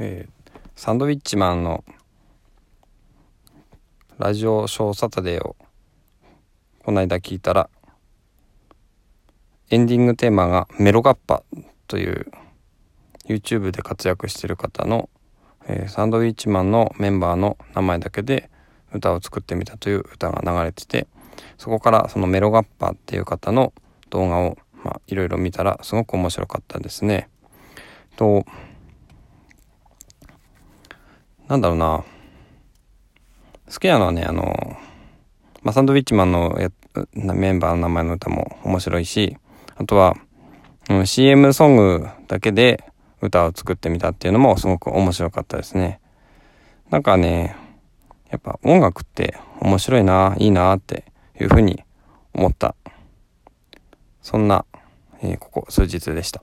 えー、サンドウィッチマンのラジオショーサタデーをこの間聞いたらエンディングテーマがメロガッパという YouTube で活躍してる方の、えー、サンドウィッチマンのメンバーの名前だけで歌を作ってみたという歌が流れててそこからそのメロガッパっていう方の動画をいろいろ見たらすごく面白かったですね。となんだろうな好きなのはねあの、まあ、サンドウィッチマンのやメンバーの名前の歌も面白いしあとは、うん、CM ソングだけで歌を作ってみたっていうのもすごく面白かったですね。なんかね、やっぱ音楽って面白いな、いいなっていうふうに思った。そんな、えー、ここ数日でした。